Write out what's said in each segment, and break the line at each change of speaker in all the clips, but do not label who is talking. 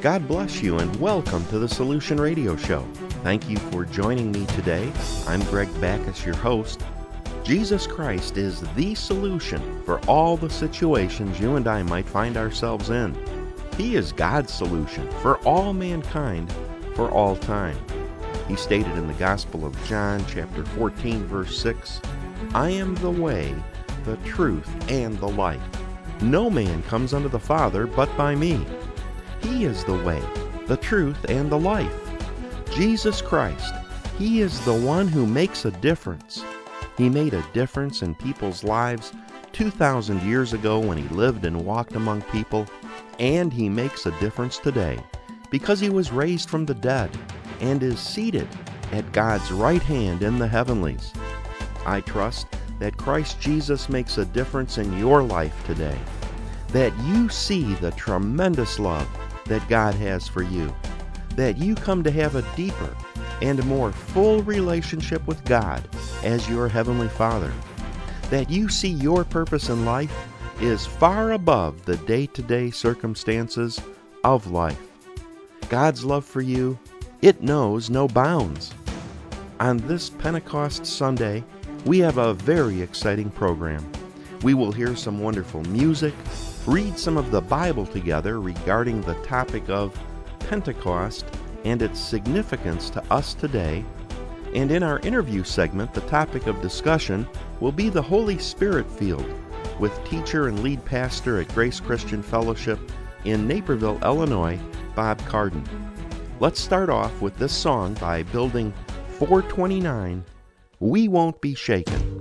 God bless you and welcome to the Solution Radio Show. Thank you for joining me today. I'm Greg Backus, your host. Jesus Christ is the solution for all the situations you and I might find ourselves in. He is God's solution for all mankind for all time. He stated in the Gospel of John, chapter 14, verse 6, I am the way, the truth, and the life. No man comes unto the Father but by me. He is the way, the truth, and the life. Jesus Christ, He is the one who makes a difference. He made a difference in people's lives 2,000 years ago when He lived and walked among people, and He makes a difference today because He was raised from the dead and is seated at God's right hand in the heavenlies. I trust that Christ Jesus makes a difference in your life today, that you see the tremendous love that God has for you, that you come to have a deeper and more full relationship with God as your Heavenly Father, that you see your purpose in life is far above the day to day circumstances of life. God's love for you, it knows no bounds. On this Pentecost Sunday, we have a very exciting program. We will hear some wonderful music, read some of the Bible together regarding the topic of Pentecost and its significance to us today. And in our interview segment, the topic of discussion will be the Holy Spirit field with teacher and lead pastor at Grace Christian Fellowship in Naperville, Illinois, Bob Carden. Let's start off with this song by Building 429 We Won't Be Shaken.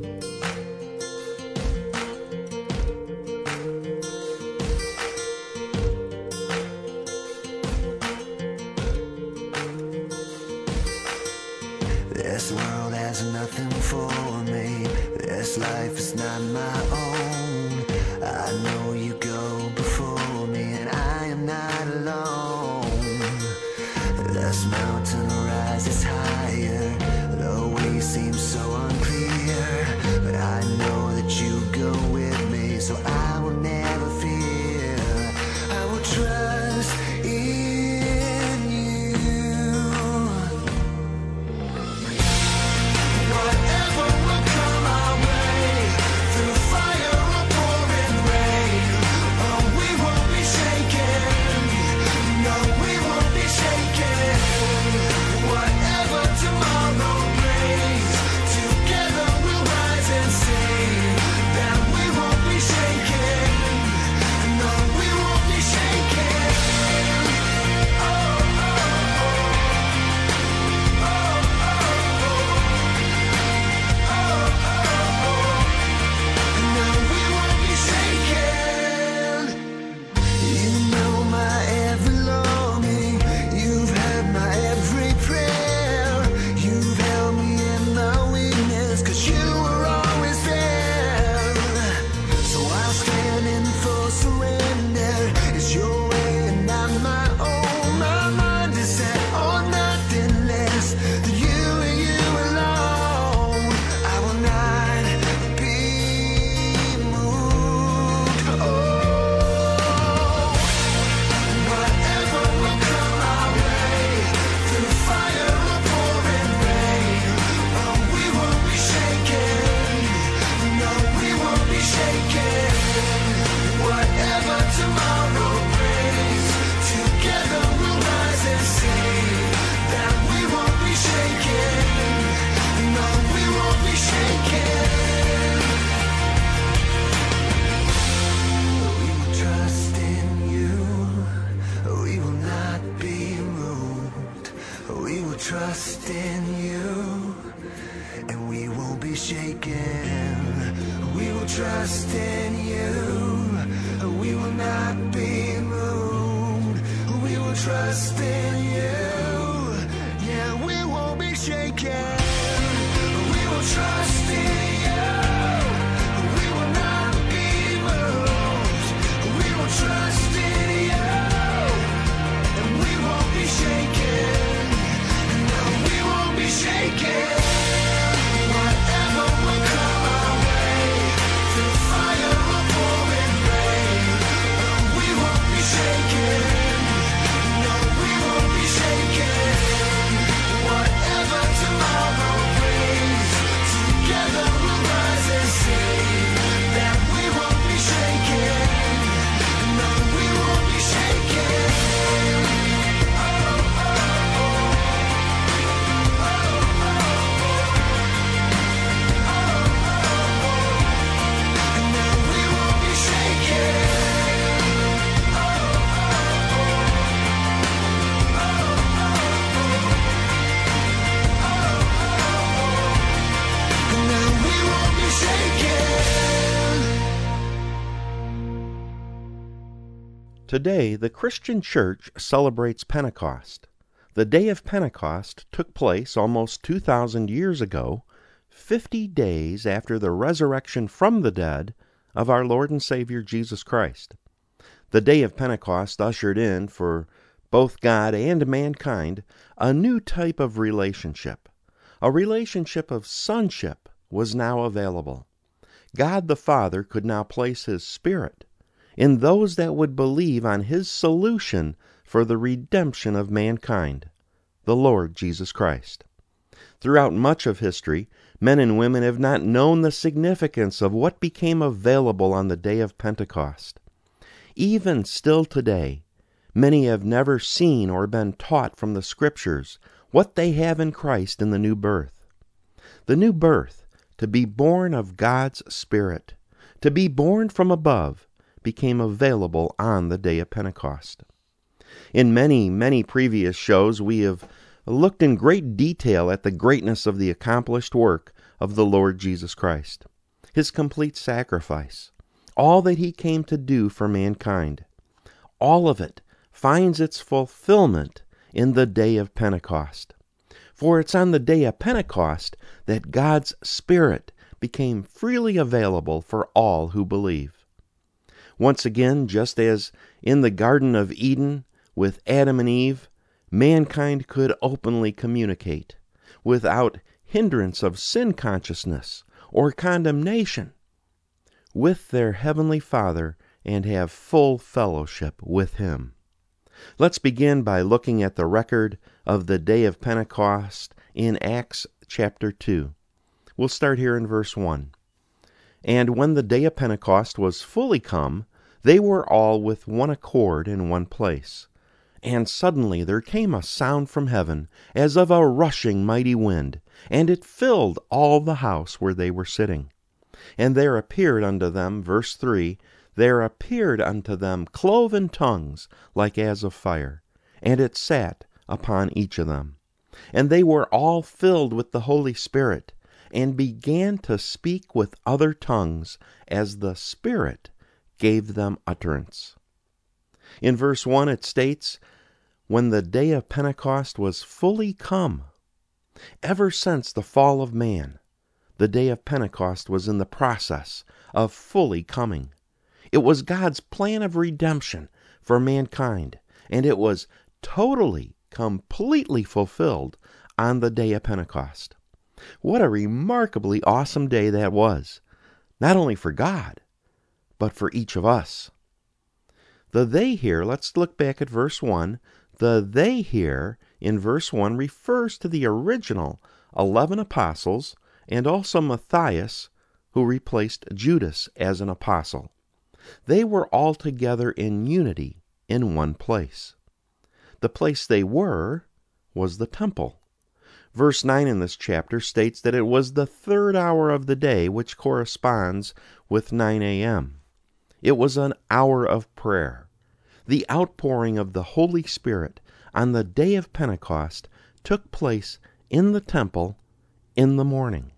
Today, the Christian Church celebrates Pentecost. The day of Pentecost took place almost 2,000 years ago, 50 days after the resurrection from the dead of our Lord and Savior Jesus Christ. The day of Pentecost ushered in, for both God and mankind, a new type of relationship. A relationship of sonship was now available. God the Father could now place His Spirit in those that would believe on his solution for the redemption of mankind, the Lord Jesus Christ. Throughout much of history, men and women have not known the significance of what became available on the day of Pentecost. Even still today, many have never seen or been taught from the Scriptures what they have in Christ in the new birth. The new birth, to be born of God's Spirit, to be born from above, became available on the day of Pentecost. In many, many previous shows, we have looked in great detail at the greatness of the accomplished work of the Lord Jesus Christ, his complete sacrifice, all that he came to do for mankind. All of it finds its fulfillment in the day of Pentecost. For it's on the day of Pentecost that God's Spirit became freely available for all who believe. Once again, just as in the Garden of Eden with Adam and Eve, mankind could openly communicate without hindrance of sin consciousness or condemnation with their Heavenly Father and have full fellowship with Him. Let's begin by looking at the record of the day of Pentecost in Acts chapter 2. We'll start here in verse 1. And when the day of Pentecost was fully come, they were all with one accord in one place. And suddenly there came a sound from heaven, as of a rushing mighty wind, and it filled all the house where they were sitting. And there appeared unto them, verse 3 There appeared unto them cloven tongues, like as of fire, and it sat upon each of them. And they were all filled with the Holy Spirit and began to speak with other tongues as the Spirit gave them utterance. In verse 1 it states, When the day of Pentecost was fully come. Ever since the fall of man, the day of Pentecost was in the process of fully coming. It was God's plan of redemption for mankind, and it was totally, completely fulfilled on the day of Pentecost. What a remarkably awesome day that was, not only for God, but for each of us. The they here, let's look back at verse 1. The they here in verse 1 refers to the original 11 apostles and also Matthias, who replaced Judas as an apostle. They were all together in unity in one place. The place they were was the temple. Verse 9 in this chapter states that it was the third hour of the day, which corresponds with 9 a.m. It was an hour of prayer. The outpouring of the Holy Spirit on the day of Pentecost took place in the temple in the morning.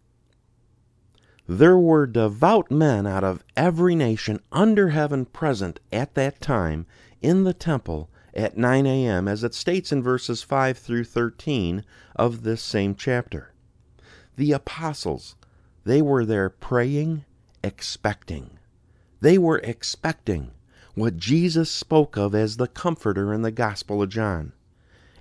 There were devout men out of every nation under heaven present at that time in the temple at 9 a.m., as it states in verses 5 through 13 of this same chapter. The apostles, they were there praying, expecting. They were expecting what Jesus spoke of as the Comforter in the Gospel of John,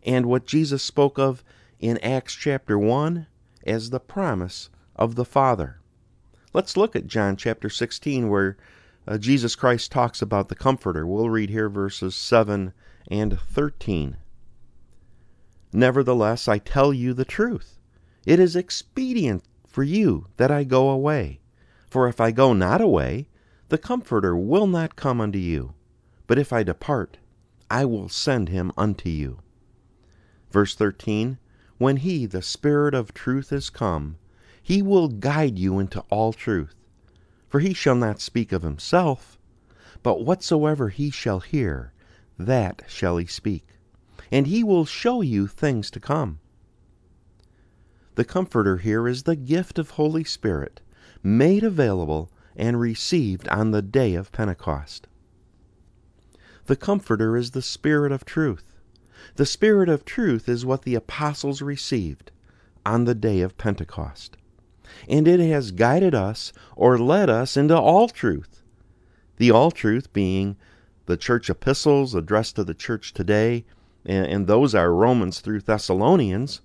and what Jesus spoke of in Acts chapter 1 as the promise of the Father. Let's look at John chapter 16, where uh, Jesus Christ talks about the Comforter. We'll read here verses 7 and 13. Nevertheless, I tell you the truth. It is expedient for you that I go away. For if I go not away, the Comforter will not come unto you. But if I depart, I will send him unto you. Verse 13 When he, the Spirit of truth, is come, he will guide you into all truth. For he shall not speak of himself, but whatsoever he shall hear, that shall he speak, and he will show you things to come. The Comforter here is the gift of Holy Spirit, made available and received on the day of Pentecost. The Comforter is the Spirit of truth. The Spirit of truth is what the apostles received on the day of Pentecost. And it has guided us or led us into all truth. The all truth being the church epistles addressed to the church today, and those are Romans through Thessalonians,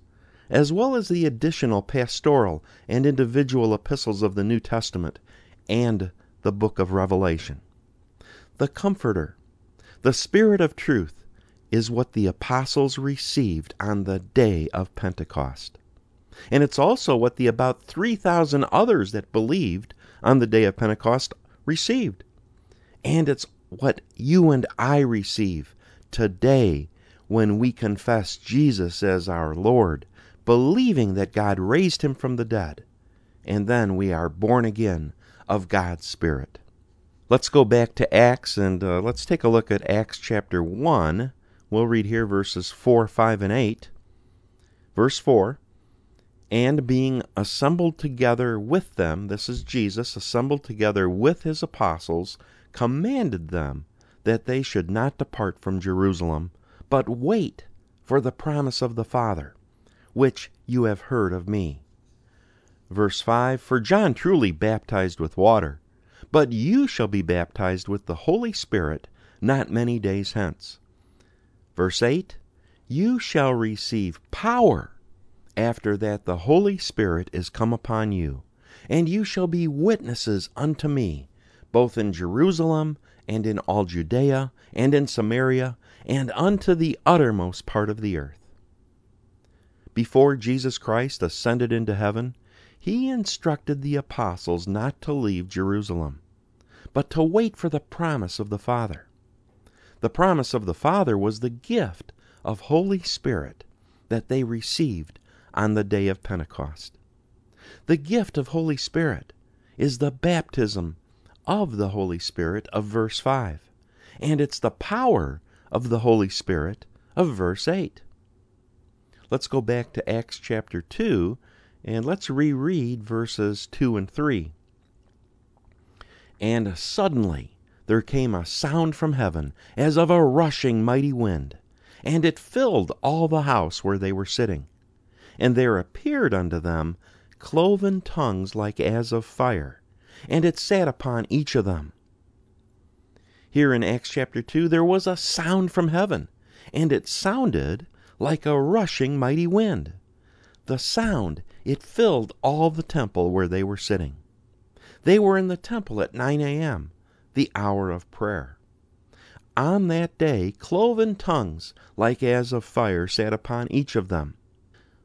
as well as the additional pastoral and individual epistles of the New Testament and the book of Revelation. The Comforter, the Spirit of truth, is what the apostles received on the day of Pentecost. And it's also what the about 3,000 others that believed on the day of Pentecost received. And it's what you and I receive today when we confess Jesus as our Lord, believing that God raised him from the dead. And then we are born again of God's Spirit. Let's go back to Acts and uh, let's take a look at Acts chapter 1. We'll read here verses 4, 5, and 8. Verse 4 And being assembled together with them, this is Jesus, assembled together with his apostles, commanded them that they should not depart from Jerusalem, but wait for the promise of the Father, which you have heard of me. Verse 5 For John truly baptized with water, but you shall be baptized with the Holy Spirit not many days hence. Verse 8 You shall receive power after that the Holy Spirit is come upon you, and you shall be witnesses unto me, both in Jerusalem and in all Judea and in Samaria and unto the uttermost part of the earth. Before Jesus Christ ascended into heaven, he instructed the apostles not to leave Jerusalem, but to wait for the promise of the Father. The promise of the Father was the gift of Holy Spirit that they received on the day of Pentecost. The gift of Holy Spirit is the baptism of the Holy Spirit of verse 5, and it's the power of the Holy Spirit of verse 8. Let's go back to Acts chapter 2 and let's reread verses 2 and 3. And suddenly there came a sound from heaven as of a rushing mighty wind, and it filled all the house where they were sitting. And there appeared unto them cloven tongues like as of fire, and it sat upon each of them. Here in Acts chapter 2, there was a sound from heaven, and it sounded like a rushing mighty wind. The sound it filled all the temple where they were sitting. They were in the temple at 9 a.m., the hour of prayer. On that day, cloven tongues, like as of fire, sat upon each of them.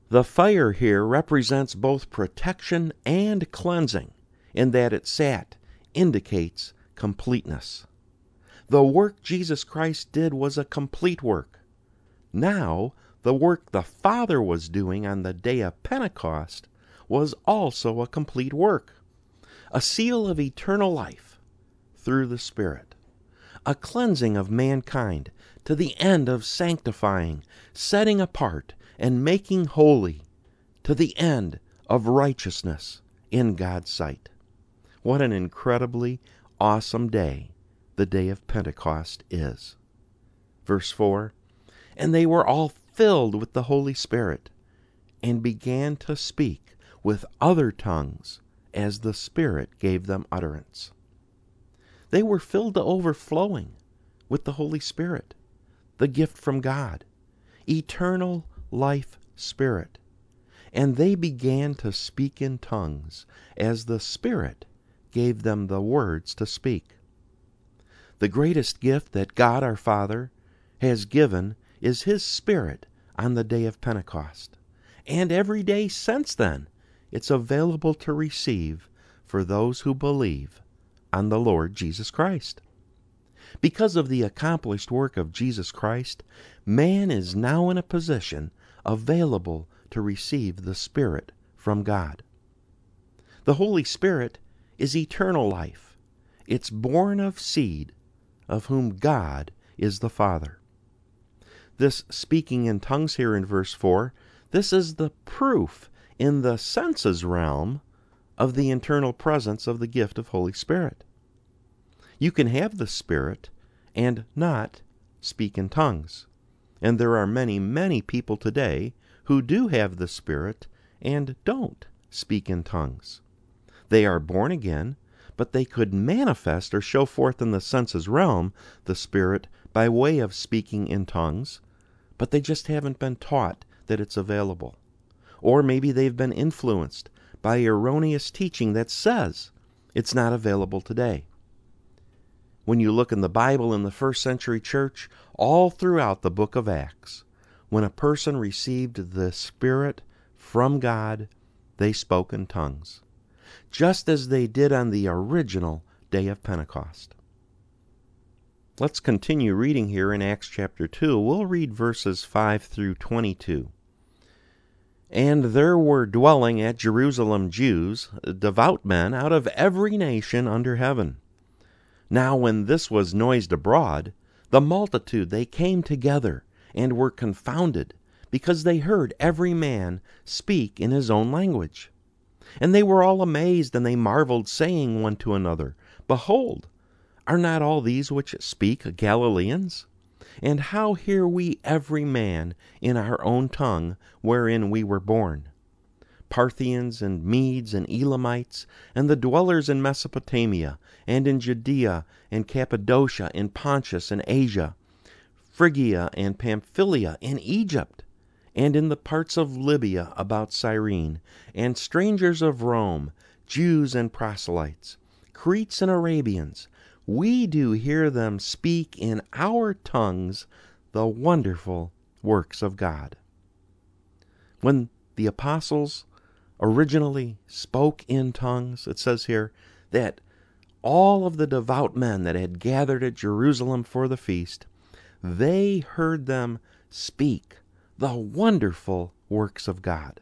The fire here represents both protection and cleansing, in that it sat indicates completeness. The work Jesus Christ did was a complete work. Now, the work the Father was doing on the day of Pentecost was also a complete work, a seal of eternal life through the Spirit, a cleansing of mankind to the end of sanctifying, setting apart, and making holy to the end of righteousness in God's sight. What an incredibly awesome day the day of Pentecost is. Verse 4 And they were all filled with the Holy Spirit, and began to speak with other tongues as the Spirit gave them utterance. They were filled to overflowing with the Holy Spirit, the gift from God, eternal life Spirit, and they began to speak in tongues as the Spirit gave them the words to speak. The greatest gift that God our Father has given is His Spirit on the day of Pentecost. And every day since then, it's available to receive for those who believe on the Lord Jesus Christ. Because of the accomplished work of Jesus Christ, man is now in a position available to receive the Spirit from God. The Holy Spirit is eternal life. It's born of seed, of whom God is the Father this speaking in tongues here in verse 4, this is the proof in the senses realm of the internal presence of the gift of Holy Spirit. You can have the Spirit and not speak in tongues. And there are many, many people today who do have the Spirit and don't speak in tongues. They are born again, but they could manifest or show forth in the senses realm the Spirit by way of speaking in tongues, but they just haven't been taught that it's available. Or maybe they've been influenced by erroneous teaching that says it's not available today. When you look in the Bible in the first century church, all throughout the book of Acts, when a person received the Spirit from God, they spoke in tongues, just as they did on the original day of Pentecost. Let's continue reading here in Acts chapter 2. We'll read verses 5 through 22. And there were dwelling at Jerusalem Jews, devout men, out of every nation under heaven. Now when this was noised abroad, the multitude they came together, and were confounded, because they heard every man speak in his own language. And they were all amazed, and they marveled, saying one to another, Behold, are not all these which speak Galileans? And how hear we every man in our own tongue wherein we were born? Parthians and Medes and Elamites, and the dwellers in Mesopotamia, and in Judea and Cappadocia, and Pontus and Asia, Phrygia and Pamphylia, and Egypt, and in the parts of Libya about Cyrene, and strangers of Rome, Jews and proselytes, Cretes and Arabians, we do hear them speak in our tongues the wonderful works of God. When the apostles originally spoke in tongues, it says here that all of the devout men that had gathered at Jerusalem for the feast, they heard them speak the wonderful works of God.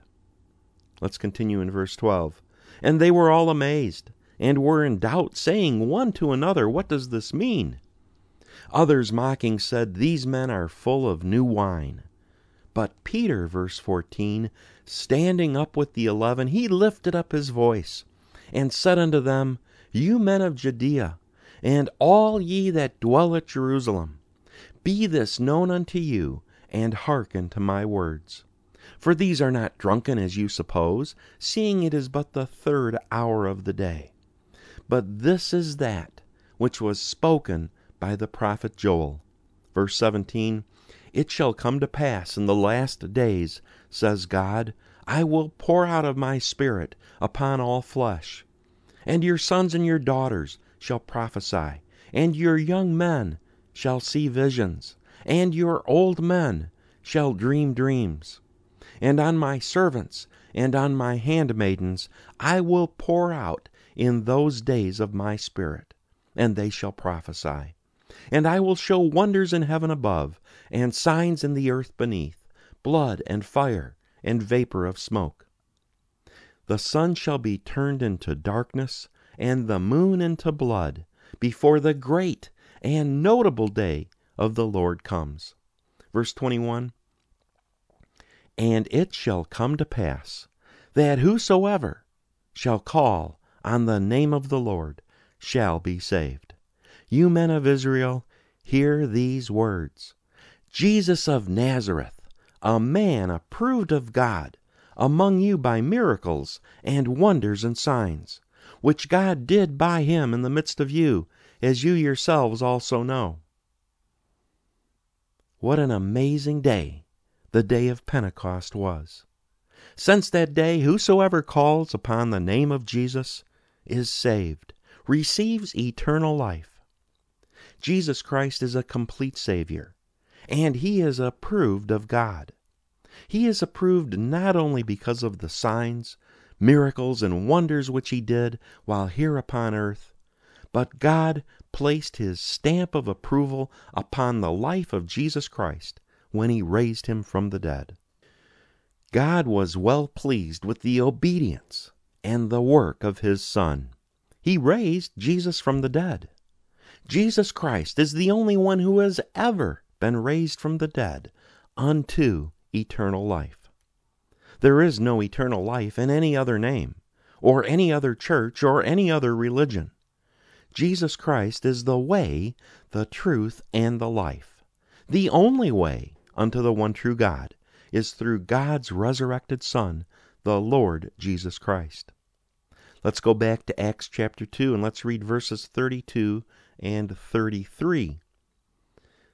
Let's continue in verse 12. And they were all amazed and were in doubt, saying one to another, What does this mean? Others mocking said, These men are full of new wine. But Peter, verse 14, standing up with the eleven, he lifted up his voice, and said unto them, You men of Judea, and all ye that dwell at Jerusalem, be this known unto you, and hearken to my words. For these are not drunken as you suppose, seeing it is but the third hour of the day. But this is that which was spoken by the prophet Joel. Verse 17 It shall come to pass in the last days, says God, I will pour out of my Spirit upon all flesh. And your sons and your daughters shall prophesy, and your young men shall see visions, and your old men shall dream dreams. And on my servants and on my handmaidens I will pour out in those days of my Spirit, and they shall prophesy. And I will show wonders in heaven above, and signs in the earth beneath, blood and fire and vapor of smoke. The sun shall be turned into darkness, and the moon into blood, before the great and notable day of the Lord comes. Verse 21 And it shall come to pass that whosoever shall call on the name of the Lord shall be saved. You men of Israel, hear these words Jesus of Nazareth, a man approved of God among you by miracles and wonders and signs, which God did by him in the midst of you, as you yourselves also know. What an amazing day the day of Pentecost was. Since that day, whosoever calls upon the name of Jesus is saved, receives eternal life. Jesus Christ is a complete Savior, and He is approved of God. He is approved not only because of the signs, miracles, and wonders which He did while here upon earth, but God placed His stamp of approval upon the life of Jesus Christ when He raised Him from the dead. God was well pleased with the obedience and the work of his Son. He raised Jesus from the dead. Jesus Christ is the only one who has ever been raised from the dead unto eternal life. There is no eternal life in any other name, or any other church, or any other religion. Jesus Christ is the way, the truth, and the life. The only way unto the one true God is through God's resurrected Son, the Lord Jesus Christ. Let's go back to Acts chapter 2 and let's read verses 32 and 33.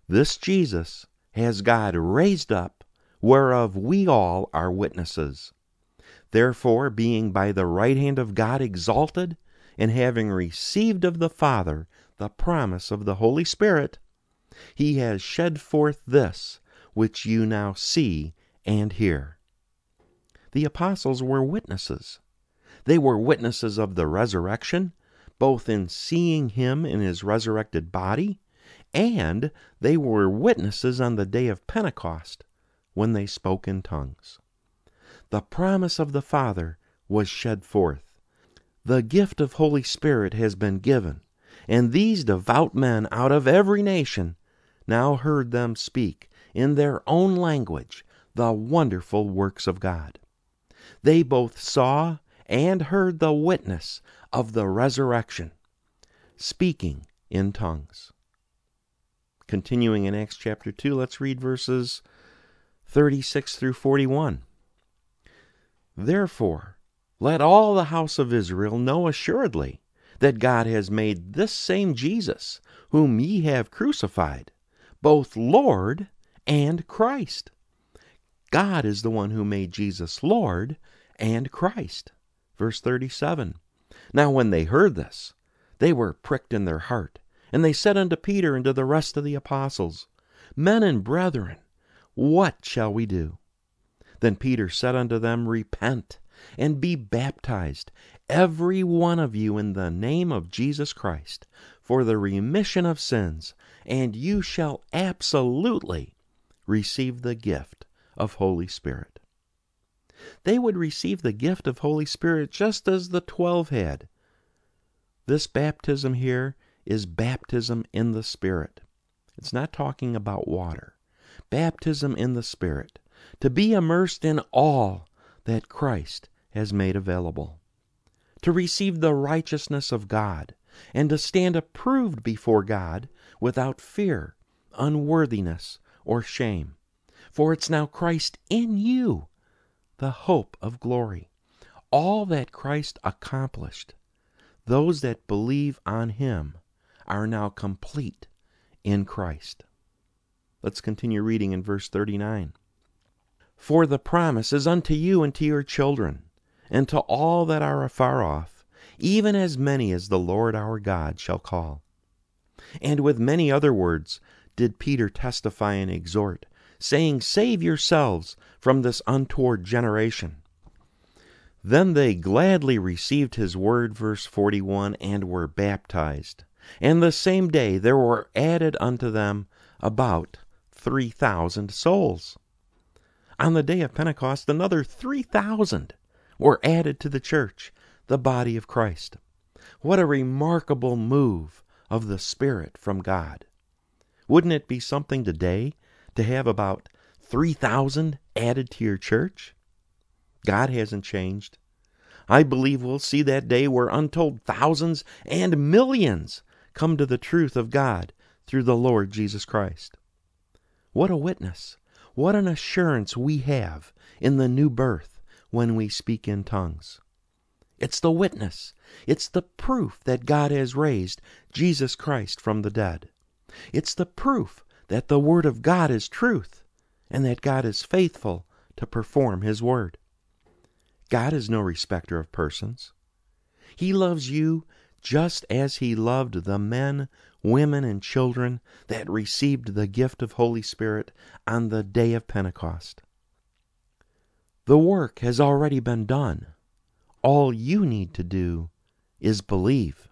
This Jesus has God raised up, whereof we all are witnesses. Therefore, being by the right hand of God exalted, and having received of the Father the promise of the Holy Spirit, he has shed forth this which you now see and hear. The apostles were witnesses. They were witnesses of the resurrection, both in seeing him in his resurrected body, and they were witnesses on the day of Pentecost when they spoke in tongues. The promise of the Father was shed forth. The gift of Holy Spirit has been given, and these devout men out of every nation now heard them speak in their own language the wonderful works of God. They both saw and heard the witness of the resurrection, speaking in tongues. Continuing in Acts chapter 2, let's read verses 36 through 41. Therefore, let all the house of Israel know assuredly that God has made this same Jesus, whom ye have crucified, both Lord and Christ. God is the one who made Jesus Lord and Christ. Verse 37 Now when they heard this, they were pricked in their heart, and they said unto Peter and to the rest of the apostles, Men and brethren, what shall we do? Then Peter said unto them, Repent, and be baptized, every one of you, in the name of Jesus Christ, for the remission of sins, and you shall absolutely receive the gift of Holy Spirit. They would receive the gift of Holy Spirit just as the twelve had. This baptism here is baptism in the Spirit. It's not talking about water. Baptism in the Spirit. To be immersed in all that Christ has made available. To receive the righteousness of God and to stand approved before God without fear, unworthiness, or shame. For it's now Christ in you, the hope of glory. All that Christ accomplished, those that believe on him are now complete in Christ. Let's continue reading in verse 39. For the promise is unto you and to your children, and to all that are afar off, even as many as the Lord our God shall call. And with many other words did Peter testify and exhort, saying, Save yourselves from this untoward generation. Then they gladly received his word, verse 41, and were baptized. And the same day there were added unto them about 3,000 souls. On the day of Pentecost, another 3,000 were added to the church, the body of Christ. What a remarkable move of the Spirit from God. Wouldn't it be something today to have about 3,000 added to your church? God hasn't changed. I believe we'll see that day where untold thousands and millions come to the truth of God through the Lord Jesus Christ. What a witness! What an assurance we have in the new birth when we speak in tongues. It's the witness, it's the proof that God has raised Jesus Christ from the dead. It's the proof that the Word of God is truth and that God is faithful to perform His Word. God is no respecter of persons. He loves you just as He loved the men, women, and children that received the gift of Holy Spirit on the day of Pentecost. The work has already been done. All you need to do is believe.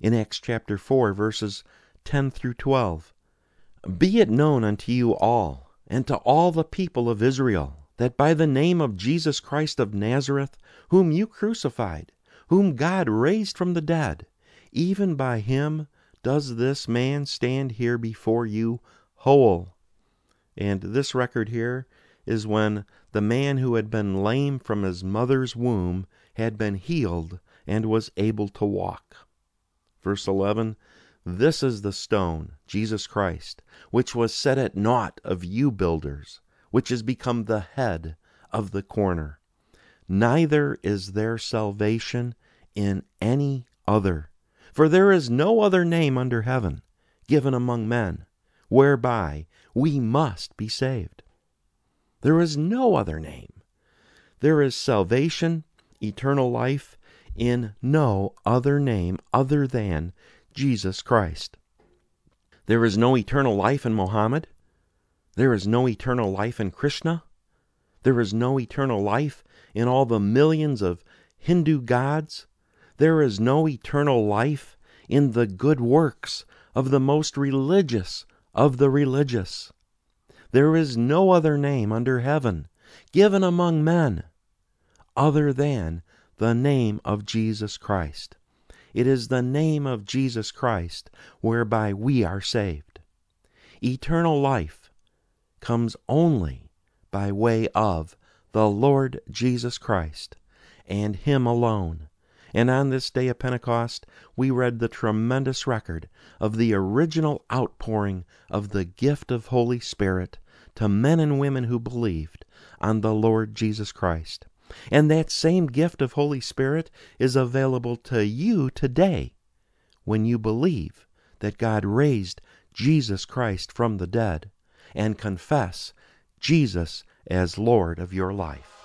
In Acts chapter 4, verses 10 through 12, Be it known unto you all, and to all the people of Israel, that by the name of Jesus Christ of Nazareth, whom you crucified, whom God raised from the dead, even by him does this man stand here before you whole. And this record here is when the man who had been lame from his mother's womb had been healed and was able to walk.
Verse 11 This is the stone, Jesus Christ, which was set at naught of you builders, which is become the head of the corner. Neither is there salvation in any other. For there is no other name under heaven given among men whereby we must be saved. There is no other name. There is salvation, eternal life, in no other name other than Jesus Christ. There is no eternal life in Mohammed. There is no eternal life in Krishna. There is no eternal life in all the millions of Hindu gods. There is no eternal life in the good works of the most religious of the religious. There is no other name under heaven given among men other than the name of Jesus Christ. It is the name of Jesus Christ whereby we are saved. Eternal life comes only by way of the Lord Jesus Christ and Him alone. And on this day of Pentecost, we read the tremendous record of the original outpouring of the gift of Holy Spirit to men and women who believed on the Lord Jesus Christ. And that same gift of Holy Spirit is available to you today when you believe that God raised Jesus Christ from the dead and confess Jesus as Lord of your life.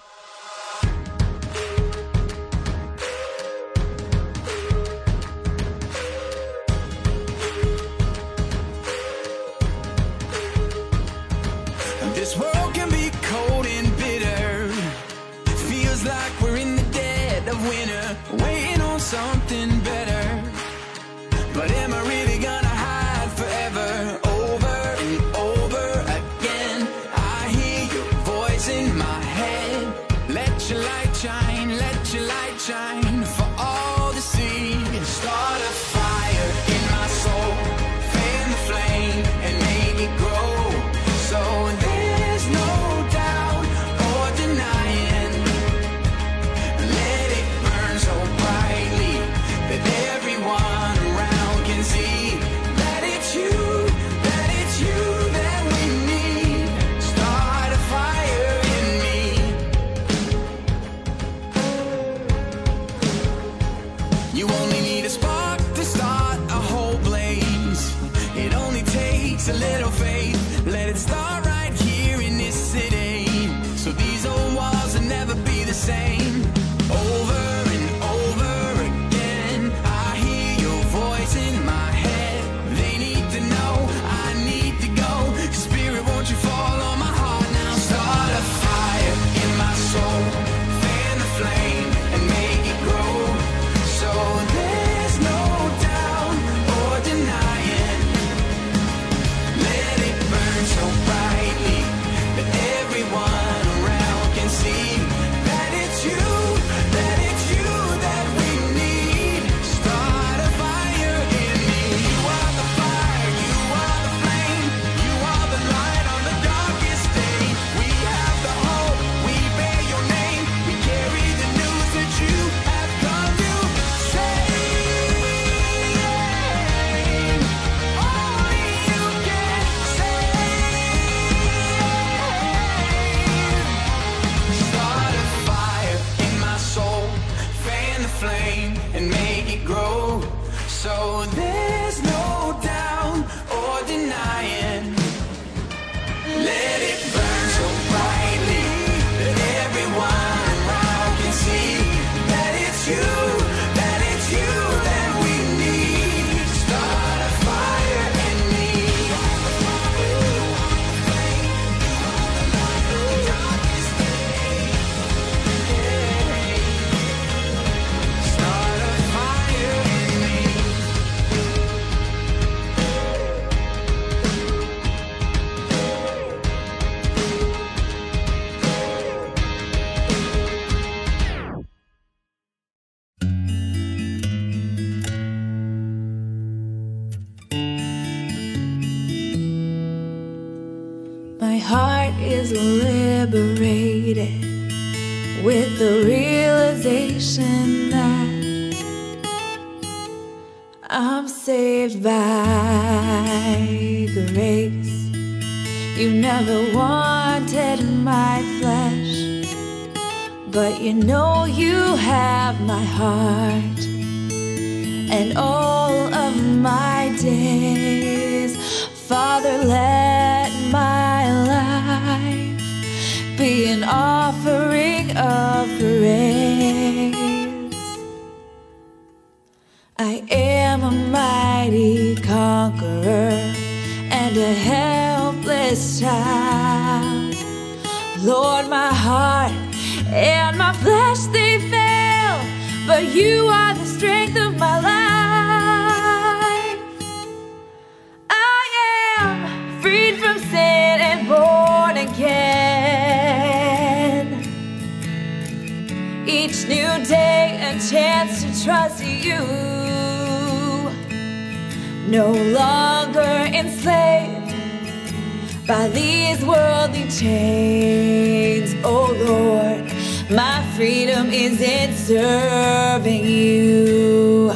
By these worldly chains. Oh Lord, my freedom is in serving you.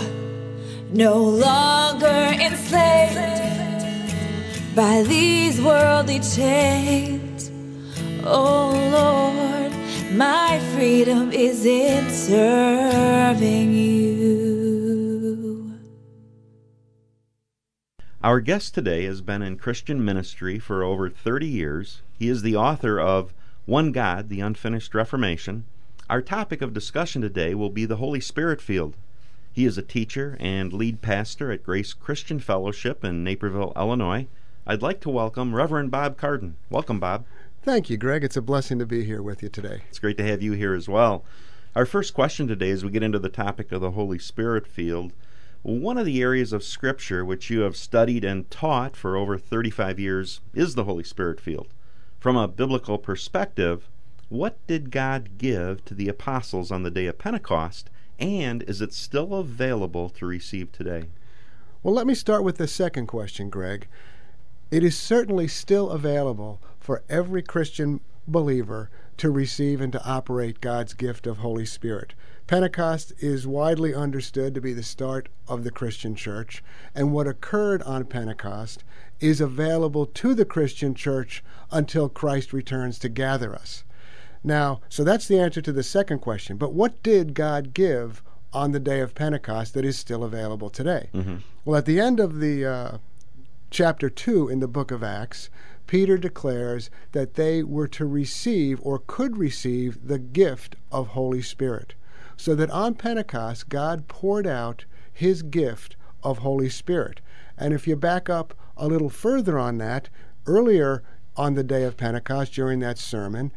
No longer enslaved by these worldly chains. Oh Lord, my freedom is in serving you.
Our guest today has been in Christian ministry for over 30 years. He is the author of One God, The Unfinished Reformation. Our topic of discussion today will be the Holy Spirit field. He is a teacher and lead pastor at Grace Christian Fellowship in Naperville, Illinois. I'd like to welcome Reverend Bob Carden. Welcome, Bob.
Thank you, Greg. It's a blessing to be here with you today.
It's great to have you here as well. Our first question today, as we get into the topic of the Holy Spirit field, one of the areas of Scripture which you have studied and taught for over 35 years is the Holy Spirit field. From a biblical perspective, what did God give to the apostles on the day of Pentecost, and is it still available to receive today?
Well, let me start with the second question, Greg. It is certainly still available for every Christian believer to receive and to operate God's gift of Holy Spirit. Pentecost is widely understood to be the start of the Christian church, and what occurred on Pentecost is available to the Christian church until Christ returns to gather us. Now, so that's the answer to the second question. But what did God give on the day of Pentecost that is still available today?
Mm-hmm.
Well, at the end of the uh, chapter 2 in the book of Acts, Peter declares that they were to receive or could receive the gift of Holy Spirit so that on Pentecost, God poured out his gift of Holy Spirit. And if you back up a little further on that, earlier on the day of Pentecost, during that sermon,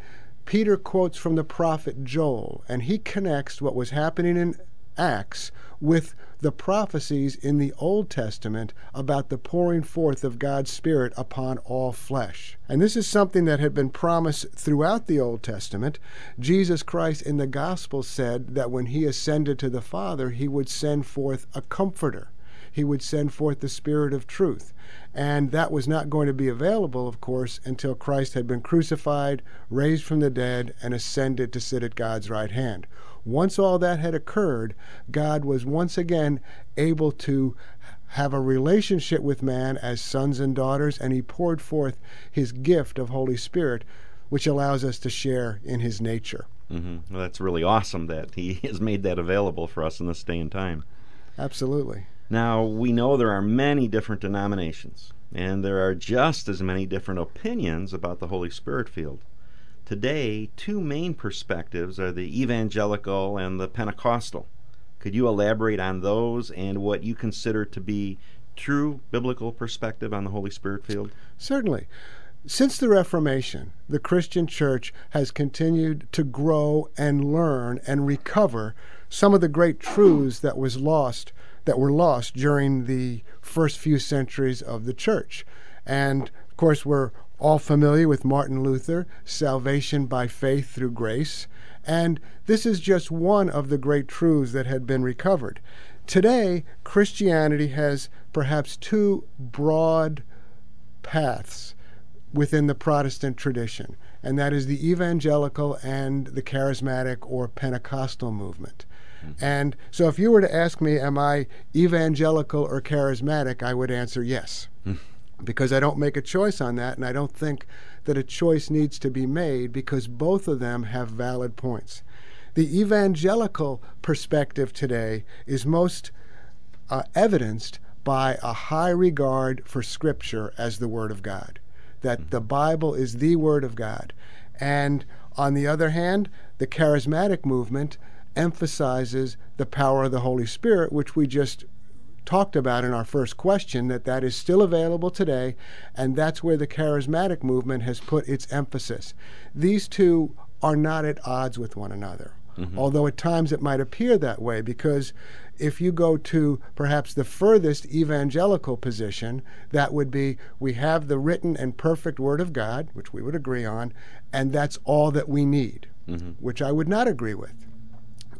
Peter quotes from the prophet Joel, and he connects what was happening in Acts with the prophecies in the Old Testament about the pouring forth of God's Spirit upon all flesh. And this is something that had been promised throughout the Old Testament. Jesus Christ in the Gospel said that when he ascended to the Father, he would send forth a comforter. He would send forth the Spirit of truth. And that was not going to be available, of course, until Christ had been crucified, raised from the dead, and ascended to sit at God's right hand. Once all that had occurred, God was once again able to have a relationship with man as sons and daughters, and he poured forth his gift of Holy Spirit, which allows us to share in his nature.
Mm-hmm. Well, that's really awesome that he has made that available for us in this day and time.
Absolutely.
Now, we know there are many different denominations, and there are just as many different opinions about the Holy Spirit field. Today, two main perspectives are the evangelical and the Pentecostal. Could you elaborate on those and what you consider to be true biblical perspective on the Holy Spirit field?
Certainly. Since the Reformation, the Christian church has continued to grow and learn and recover some of the great truths that was lost that were lost during the first few centuries of the church. And of course, we're all familiar with Martin Luther, salvation by faith through grace. And this is just one of the great truths that had been recovered. Today, Christianity has perhaps two broad paths within the Protestant tradition, and that is the evangelical and the charismatic or Pentecostal movement. Hmm. And so if you were to ask me, am I evangelical or charismatic, I would answer yes. Hmm. Because I don't make a choice on that, and I don't think that a choice needs to be made because both of them have valid points. The evangelical perspective today is most uh, evidenced by a high regard for Scripture as the Word of God, that the Bible is the Word of God. And on the other hand, the charismatic movement emphasizes the power of the Holy Spirit, which we just talked about in our first question, that that is still available today, and that's where the charismatic movement has put its emphasis. These two are not at odds with one another. Mm-hmm. Although at times it might appear that way, because if you go to perhaps the furthest evangelical position, that would be we have the written and perfect Word of God, which we would agree on, and that's all that we need, mm-hmm. which I would not agree with.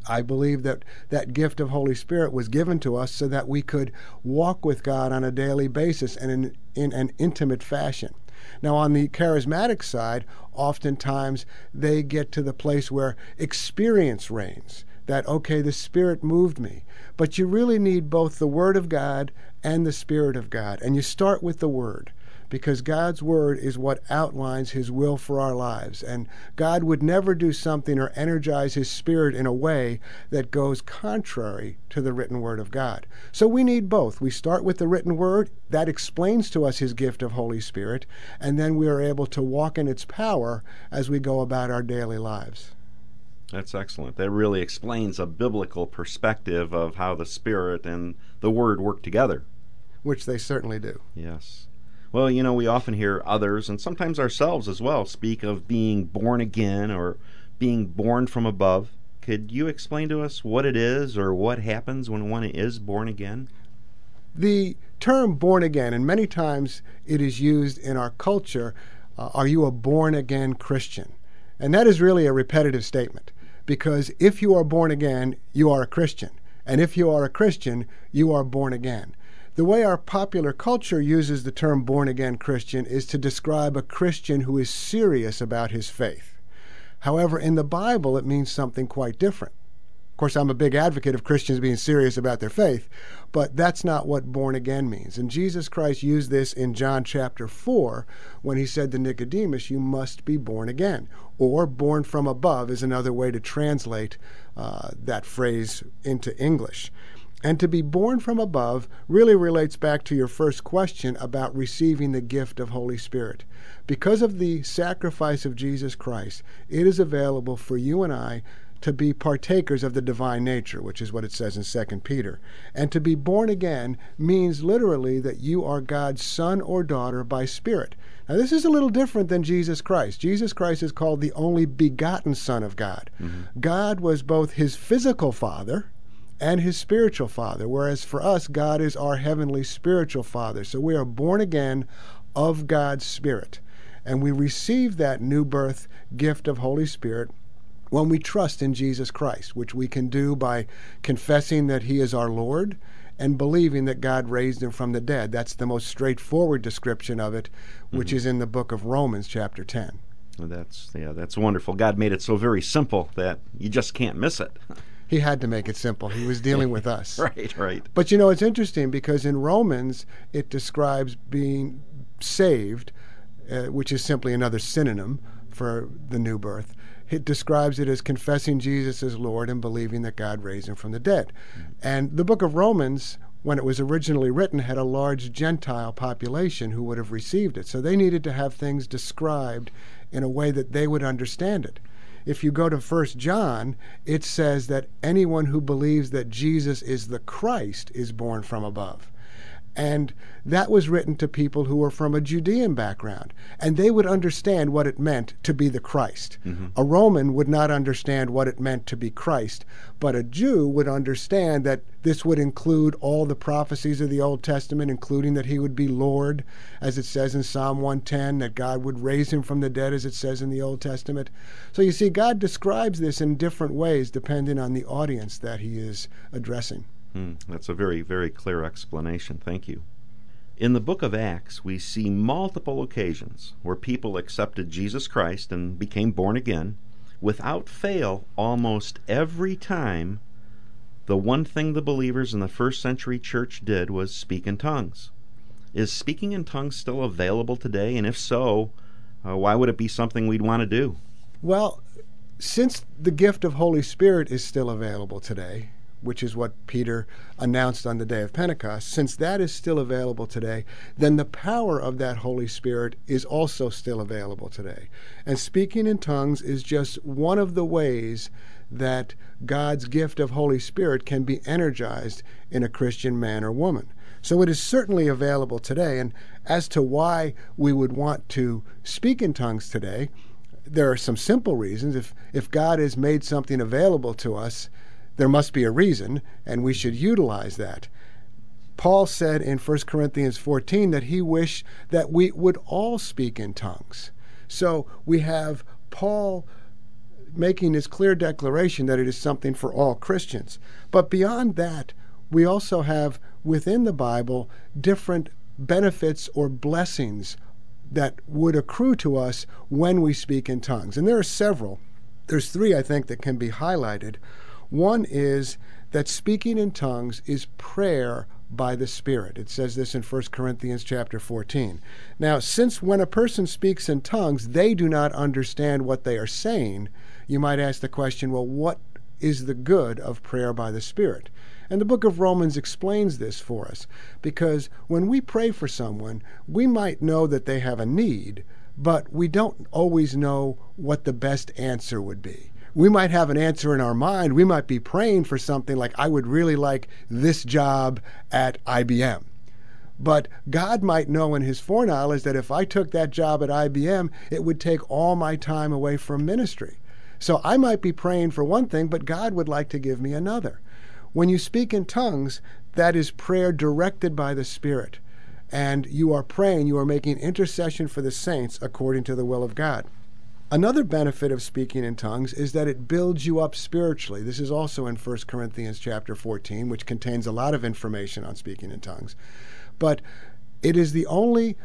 I believe that that gift of Holy Spirit was given to us so that we could walk with God on a daily basis and in, in an intimate fashion. Now, on the charismatic side, oftentimes they get to the place where experience reigns. That, okay, the Spirit moved me. But you really need both the Word of God and the Spirit of God. And you start with the Word because God's Word is what outlines His will for our lives. And God would never do something or energize His Spirit in a way that goes contrary to the written Word of God. So we need both. We start with the written Word, that explains to us His gift of Holy Spirit, and then we are able to walk in its power as we go about our daily lives.
That's excellent. That really explains a biblical perspective of how the Spirit and the Word work together.
Which they certainly do.
Yes. Well, you know, we often hear others, and sometimes ourselves as well, speak of being born again or being born from above. Could you explain to us what it is or what happens when one is born again?
The term born again, and many times it is used in our culture, uh, are you a born again Christian? And that is really a repetitive statement because if you are born again, you are a Christian. And if you are a Christian, you are born again. The way our popular culture uses the term born again Christian is to describe a Christian who is serious about his faith. However, in the Bible, it means something quite different. Of course, I'm a big advocate of Christians being serious about their faith, but that's not what born again means. And Jesus Christ used this in John chapter 4 when he said to Nicodemus, You must be born again. Or born from above is another way to translate uh, that phrase into English. And to be born from above really relates back to your first question about receiving the gift of Holy Spirit. Because of the sacrifice of Jesus Christ, it is available for you and I to be partakers of the divine nature, which is what it says in 2 Peter. And to be born again means literally that you are God's son or daughter by spirit. Now, this is a little different than Jesus Christ. Jesus Christ is called the only begotten Son of God. Mm-hmm. God was both his physical father, and his spiritual father. Whereas for us, God is our heavenly spiritual father. So we are born again of God's Spirit. And we receive that new birth gift of Holy Spirit when we trust in Jesus Christ, which we can do by confessing that he is our Lord and believing that God raised him from the dead. That's the most straightforward description of it, which mm-hmm. is in the book of Romans, chapter 10.
Well, that's yeah, that's wonderful. God made it so very simple that you just can't miss it.
he had to make it simple. He was dealing with us.
right, right.
But you know, it's interesting because in Romans it describes being saved, uh, which is simply another synonym for the new birth. It describes it as confessing Jesus as Lord and believing that God raised him from the dead. Mm-hmm. And the book of Romans, when it was originally written, had a large Gentile population who would have received it. So they needed to have things described in a way that they would understand it if you go to First John, it says that anyone who believes that Jesus is the Christ is born from above. And that was written to people who were from a Judean background. And they would understand what it meant to be the Christ. Mm-hmm. A Roman would not understand what it meant to be Christ. But a Jew would understand that this would include all the prophecies of the Old Testament, including that he would be Lord, as it says in Psalm 110, that God would raise him from the dead, as it says in the Old Testament. So you see, God describes this in different ways depending on the audience that he is addressing.
Hmm, that's a very, very clear explanation. Thank you. In the book of Acts, we see multiple occasions where people accepted Jesus Christ and became born again. Without fail, almost every time, the one thing the believers in the first century church did was speak in tongues. Is speaking in tongues still available today? And if so, uh, why would it be something we'd want to do?
Well, since the gift of Holy Spirit is still available today, which is what Peter announced on the day of Pentecost, since that is still available today, then the power of that Holy Spirit is also still available today. And speaking in tongues is just one of the ways that God's gift of Holy Spirit can be energized in a Christian man or woman. So it is certainly available today. And as to why we would want to speak in tongues today, there are some simple reasons. If if God has made something available to us, there must be a reason, and we should utilize that. Paul said in 1 Corinthians 14 that he wished that we would all speak in tongues. So we have Paul making this clear declaration that it is something for all Christians. But beyond that, we also have within the Bible different benefits or blessings that would accrue to us when we speak in tongues. And there are several. There's three, I think, that can be highlighted. One is that speaking in tongues is prayer by the Spirit. It says this in 1 Corinthians chapter 14. Now, since when a person speaks in tongues, they do not understand what they are saying, you might ask the question, well, what is the good of prayer by the Spirit? And the book of Romans explains this for us because when we pray for someone, we might know that they have a need, but we don't always know what the best answer would be. We might have an answer in our mind. We might be praying for something like, I would really like this job at IBM. But God might know in His foreknowledge that if I took that job at IBM, it would take all my time away from ministry. So I might be praying for one thing, but God would like to give me another. When you speak in tongues, that is prayer directed by the Spirit. And you are praying, you are making intercession for the saints according to the will of God. Another benefit of speaking in tongues is that it builds you up spiritually. This is also in 1 Corinthians chapter 14, which contains a lot of information on speaking in tongues. But it is the only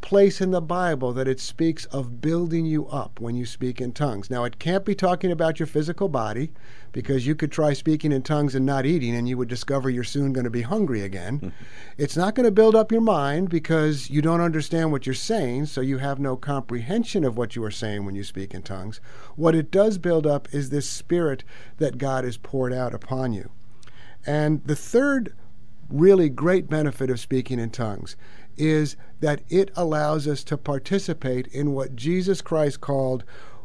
place in the Bible that it speaks of building you up when you speak in tongues. Now, it can't be talking about your physical body because you could try speaking in tongues and not eating and you would discover you're soon going to be hungry again. Mm-hmm. it's not going to build up your mind because you don't understand what you're saying, so you have no comprehension of what you are saying when you speak in tongues. What it does build up is this spirit that God has poured out upon you. And the third really great benefit of speaking in tongues is that it allows us to participate in what Jesus Christ called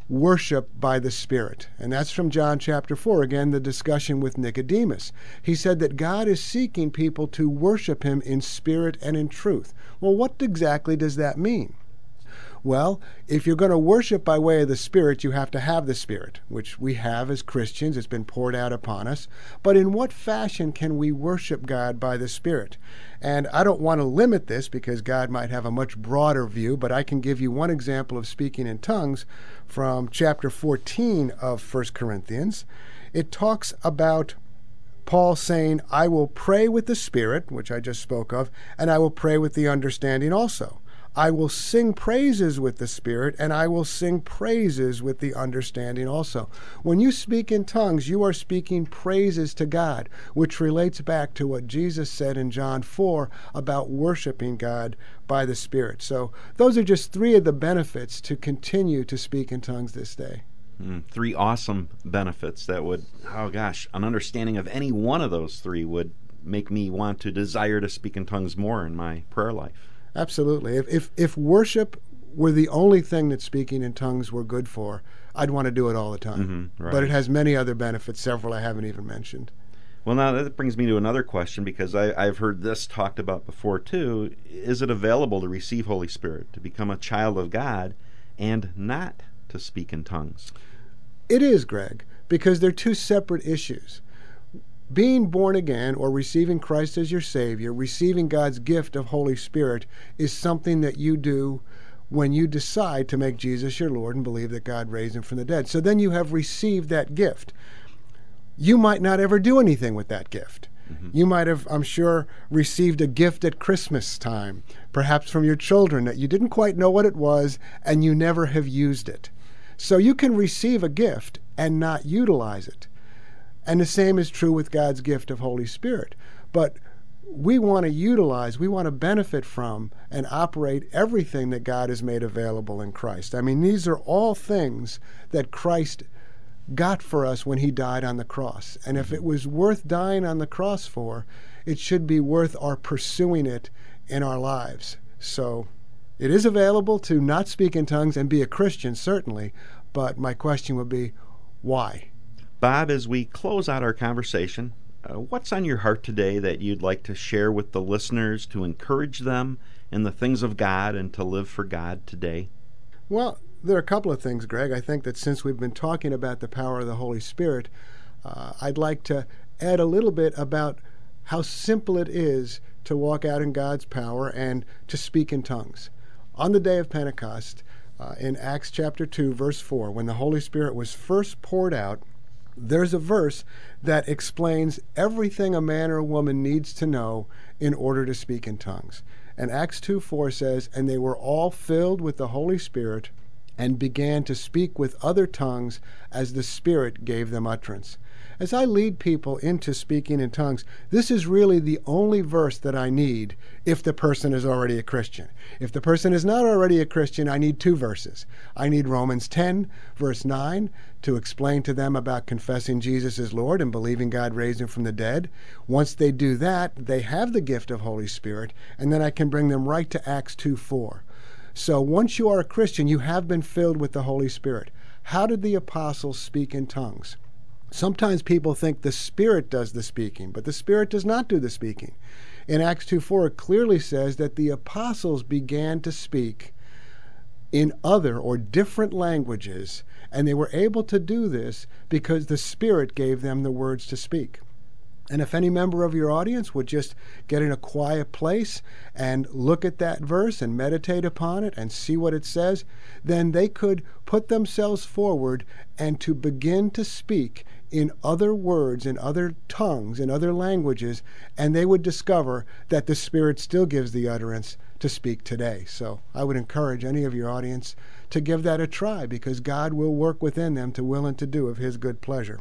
worship by the Spirit. And that's from John chapter 4, again, the discussion with Nicodemus. He said that God is seeking people to worship Him in spirit and in truth. Well, what exactly does that mean? Well, if you're going to worship by way of the Spirit, you have to have the Spirit, which we have as Christians. It's been poured out upon us. But in what fashion can we worship God by the Spirit? And I don't want to limit this because God might have a much broader view, but I can give you one example of speaking in tongues from chapter 14 of 1 Corinthians. It talks about Paul saying, I will pray with the Spirit, which I just spoke of, and I will pray with the understanding also. I will sing praises with the Spirit, and I will sing praises with the understanding also. When you speak in tongues, you are speaking praises to God, which relates back to what Jesus said in John 4 about worshiping God by the Spirit. So, those are just three of the benefits to continue to speak in tongues this day.
Mm, three awesome benefits that would, oh gosh, an understanding of any one of those three would make me want to desire to speak in tongues more in my prayer life.
Absolutely. If, if, if worship were the only thing that speaking in tongues were good for, I'd want to do it all the time.
Mm-hmm, right.
But it has many other benefits, several I haven't even mentioned.
Well, now that brings me to another question because I, I've heard this talked about before too. Is it available to receive Holy Spirit, to become a child of God, and not to speak in tongues?
It is, Greg, because they're two separate issues being born again or receiving Christ as your Savior, receiving God's gift of Holy Spirit, is something that you do when you decide to make Jesus your Lord and believe that God raised him from the dead. So then you have received that gift. You might not ever do anything with that gift. Mm-hmm. You might have, I'm sure, received a gift at Christmas time, perhaps from your children that you didn't quite know what it was and you never have used it. So you can receive a gift and not utilize it And the same is true with God's gift of Holy Spirit. But we want to utilize, we want to benefit from and operate everything that God has made available in Christ. I mean, these are all things that Christ got for us when he died on the cross. And if it was worth dying on the cross for, it should be worth our pursuing it in our lives. So it is available to not speak in tongues and be a Christian, certainly. But my question would be, why?
Bob, as we close out our conversation, uh, what's on your heart today that you'd like to share with the listeners to encourage them in the things of God and to live for God today?
Well, there are a couple of things, Greg. I think that since we've been talking about the power of the Holy Spirit, uh, I'd like to add a little bit about how simple it is to walk out in God's power and to speak in tongues. On the day of Pentecost, uh, in Acts chapter 2, verse 4, when the Holy Spirit was first poured out, there's a verse that explains everything a man or a woman needs to know in order to speak in tongues. And Acts 2 4 says, And they were all filled with the Holy Spirit and began to speak with other tongues as the Spirit gave them utterance as I lead people into speaking in tongues, this is really the only verse that I need if the person is already a Christian. If the person is not already a Christian, I need two verses. I need Romans 10, verse 9, to explain to them about confessing Jesus as Lord and believing God raised him from the dead. Once they do that, they have the gift of Holy Spirit, and then I can bring them right to Acts 2 4. So once you are a Christian, you have been filled with the Holy Spirit. How did the apostles speak in tongues? Sometimes people think the Spirit does the speaking, but the Spirit does not do the speaking. In Acts 2 4, it clearly says that the apostles began to speak in other or different languages, and they were able to do this because the Spirit gave them the words to speak. And if any member of your audience would just get in a quiet place and look at that verse and meditate upon it and see what it says, then they could put themselves forward and to begin to speak in other words, in other tongues, in other languages, and they would discover that the Spirit still gives the utterance to speak today. So I would encourage any of your audience to give that a try because God will work within them to will and to do of His good pleasure.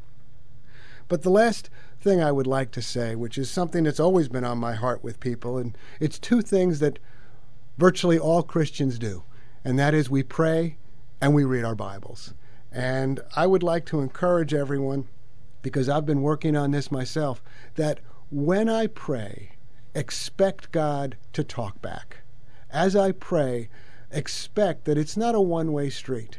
But the last thing I would like to say, which is something that's always been on my heart with people, and it's two things that virtually all Christians do, and that is we pray and we read our Bibles. And I would like to encourage everyone, because I've been working on this myself, that when I pray, expect God to talk back. As I pray, expect that it's not a one way street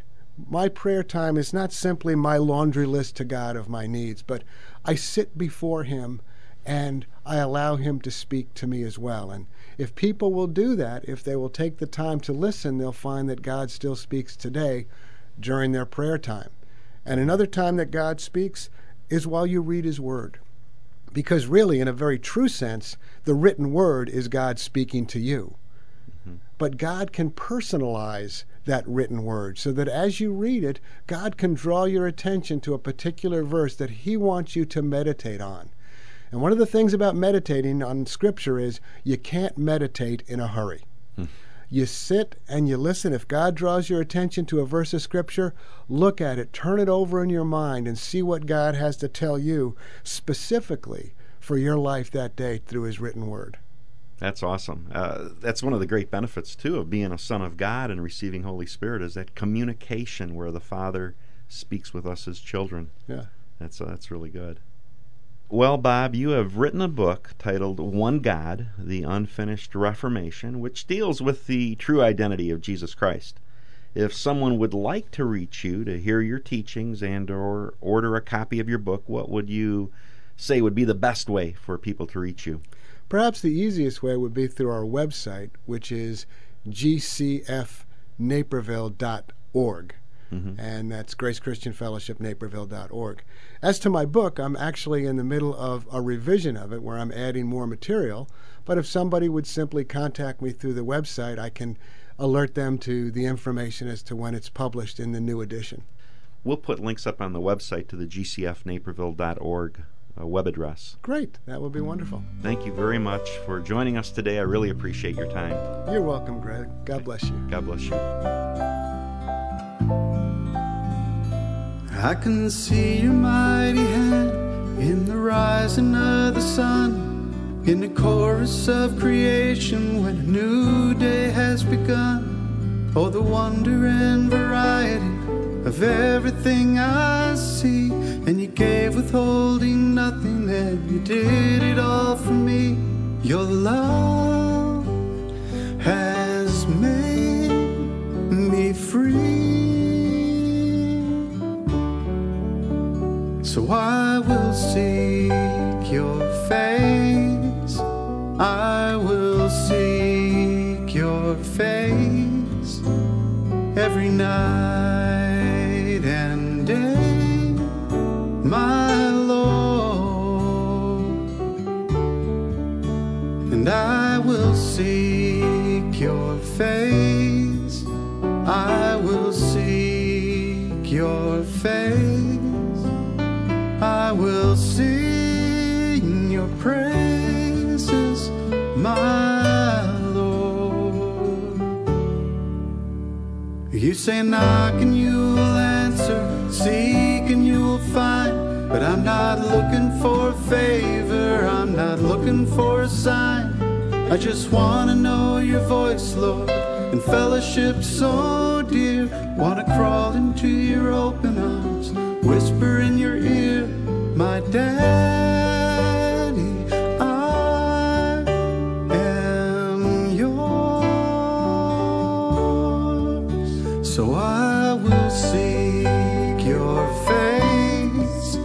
my prayer time is not simply my laundry list to God of my needs, but I sit before Him and I allow Him to speak to me as well. And if people will do that, if they will take the time to listen, they'll find that God still speaks today during their prayer time. And another time that God speaks is while you read His Word. Because, really, in a very true sense, the written Word is God speaking to you. Mm-hmm. But God can personalize that written word so that as you read it, God can draw your attention to a particular verse that He wants you to meditate on. And one of the things about meditating on Scripture is you can't meditate in a hurry. Hmm. You sit and you listen. If God draws your attention to a verse of Scripture, look at it, turn it over in your mind, and see what God has to tell you specifically for your life that day through His written word.
That's awesome. Uh, that's one of the great benefits too of being a son of God and receiving Holy Spirit is that communication where the Father speaks with us as children.
Yeah,
that's uh, that's really good. Well, Bob, you have written a book titled One God: The Unfinished Reformation, which deals with the true identity of Jesus Christ. If someone would like to reach you to hear your teachings and or order a copy of your book, what would you say would be the best way for people to reach you?
Perhaps the easiest way would be through our website, which is gcfnaperville.org. Mm-hmm. And that's Grace Christian Fellowship, naperville.org. As to my book, I'm actually in the middle of a revision of it where I'm adding more material. But if somebody would simply contact me through the website, I can alert them to the information as to when it's published in the new edition.
We'll put links up on the website to the gcfnaperville.org a web address.
Great. That would be wonderful.
Thank you very much for joining us today. I really appreciate your time.
You're welcome, Greg. God bless you.
God bless you.
I can see your mighty hand
In the rising of the sun, in the chorus of creation, when a new day has begun, oh, the wonder and variety of everything I see. And you gave withholding nothing, and you did it all for me. Your love has made me free. So I will seek your face. I will seek your face every night I will seek your face. I will seek your face. I will sing your praises, my Lord. You say knock and you'll answer, seek and you'll find. But I'm not looking for favor, I'm not looking for a sign. I just wanna know your voice, Lord, and fellowship so dear. Wanna crawl into your open arms, whisper in your ear, my daddy. I am yours, so I will seek your face.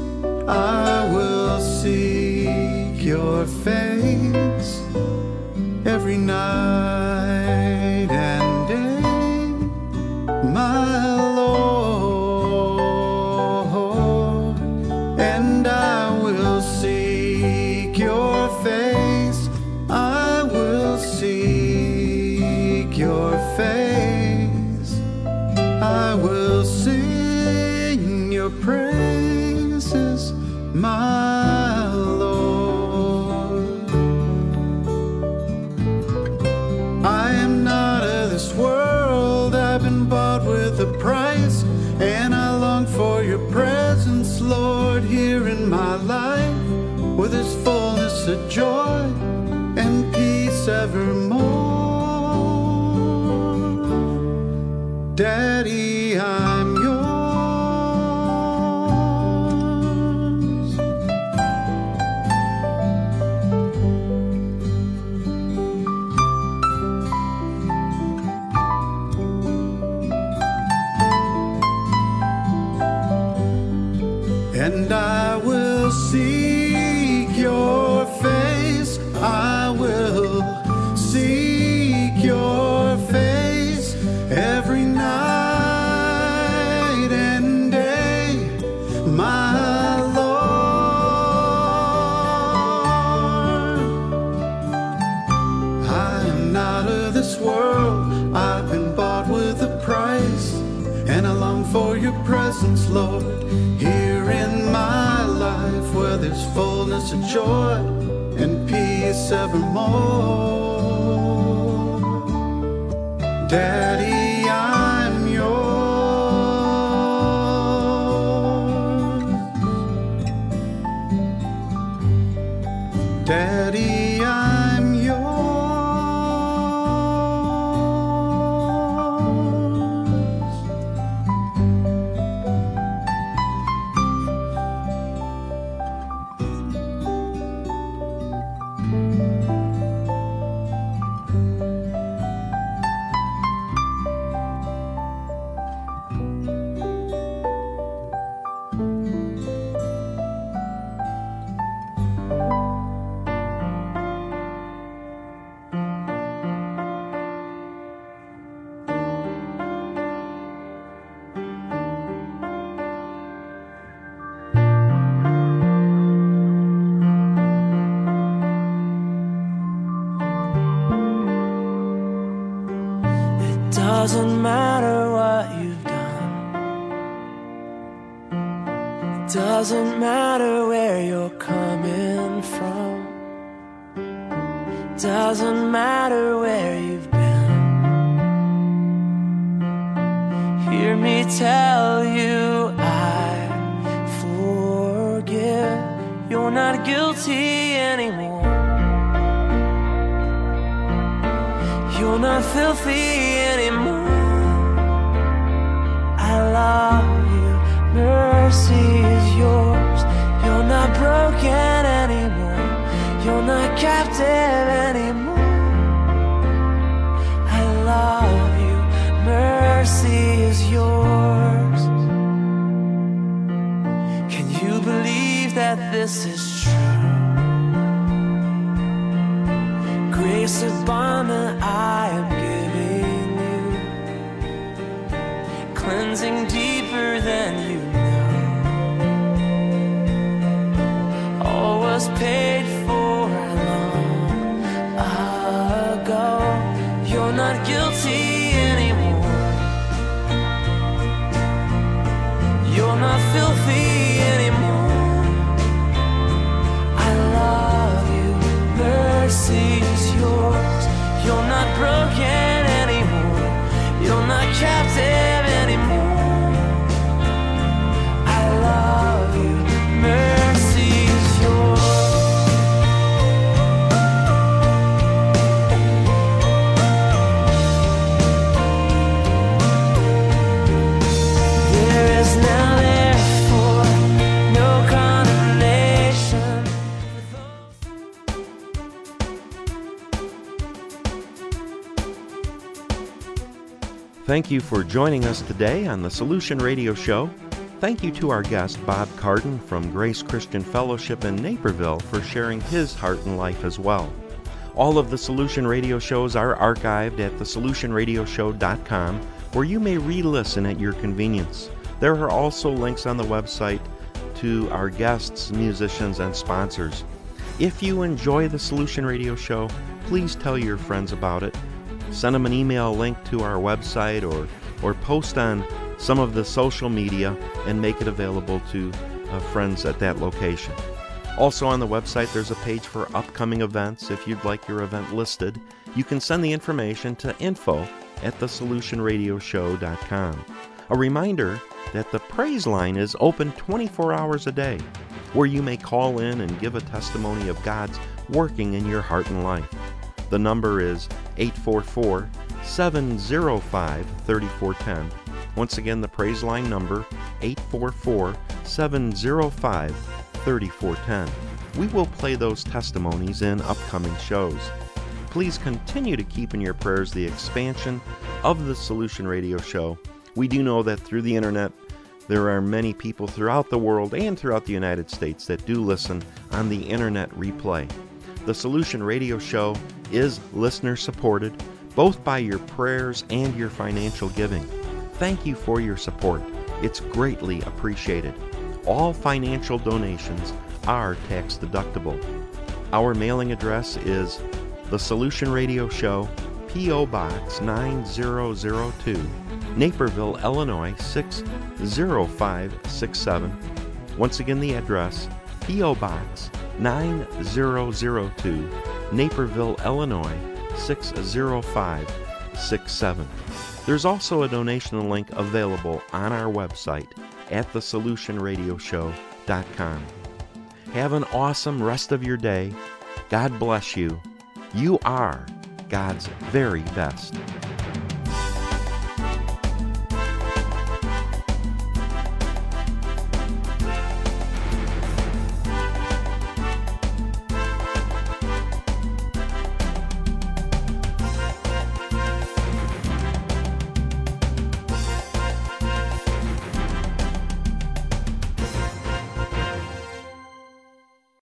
I will seek your face every night evermore. Daddy,
Grace abundant
Thank you for joining us today on the Solution Radio Show. Thank you to our guest, Bob Carden from Grace Christian Fellowship in Naperville, for sharing his heart and life as well. All of the Solution Radio shows are archived at thesolutionradioshow.com, where you may re listen at your convenience. There are also links on the website to our guests, musicians, and sponsors. If you enjoy the Solution Radio Show, please tell your friends about it. Send them an email link to our website or, or post on some of the social media and make it available to uh, friends at that location. Also, on the website, there's a page for upcoming events. If you'd like your event listed, you can send the information to info at thesolutionradioshow.com. A reminder that the praise line is open 24 hours a day, where you may call in and give a testimony of God's working in your heart and life. The number is 844 705 3410. Once again, the praise line number 844 705 3410. We will play those testimonies in upcoming shows. Please continue to keep in your prayers the expansion of the Solution Radio Show. We do know that through the internet, there are many people throughout the world and throughout the United States that do listen on the internet replay. The Solution Radio Show is listener supported, both by your prayers and your financial giving. Thank you for your support. It's greatly appreciated. All financial donations are tax deductible. Our mailing address is The Solution Radio Show, P.O. Box 9002, Naperville, Illinois 60567. Once again, the address P.O. Box 9002, Naperville, Illinois 60567. There's also a donation link available on our website at thesolutionradioshow.com. Have an awesome rest of your day. God bless you. You are God's very best.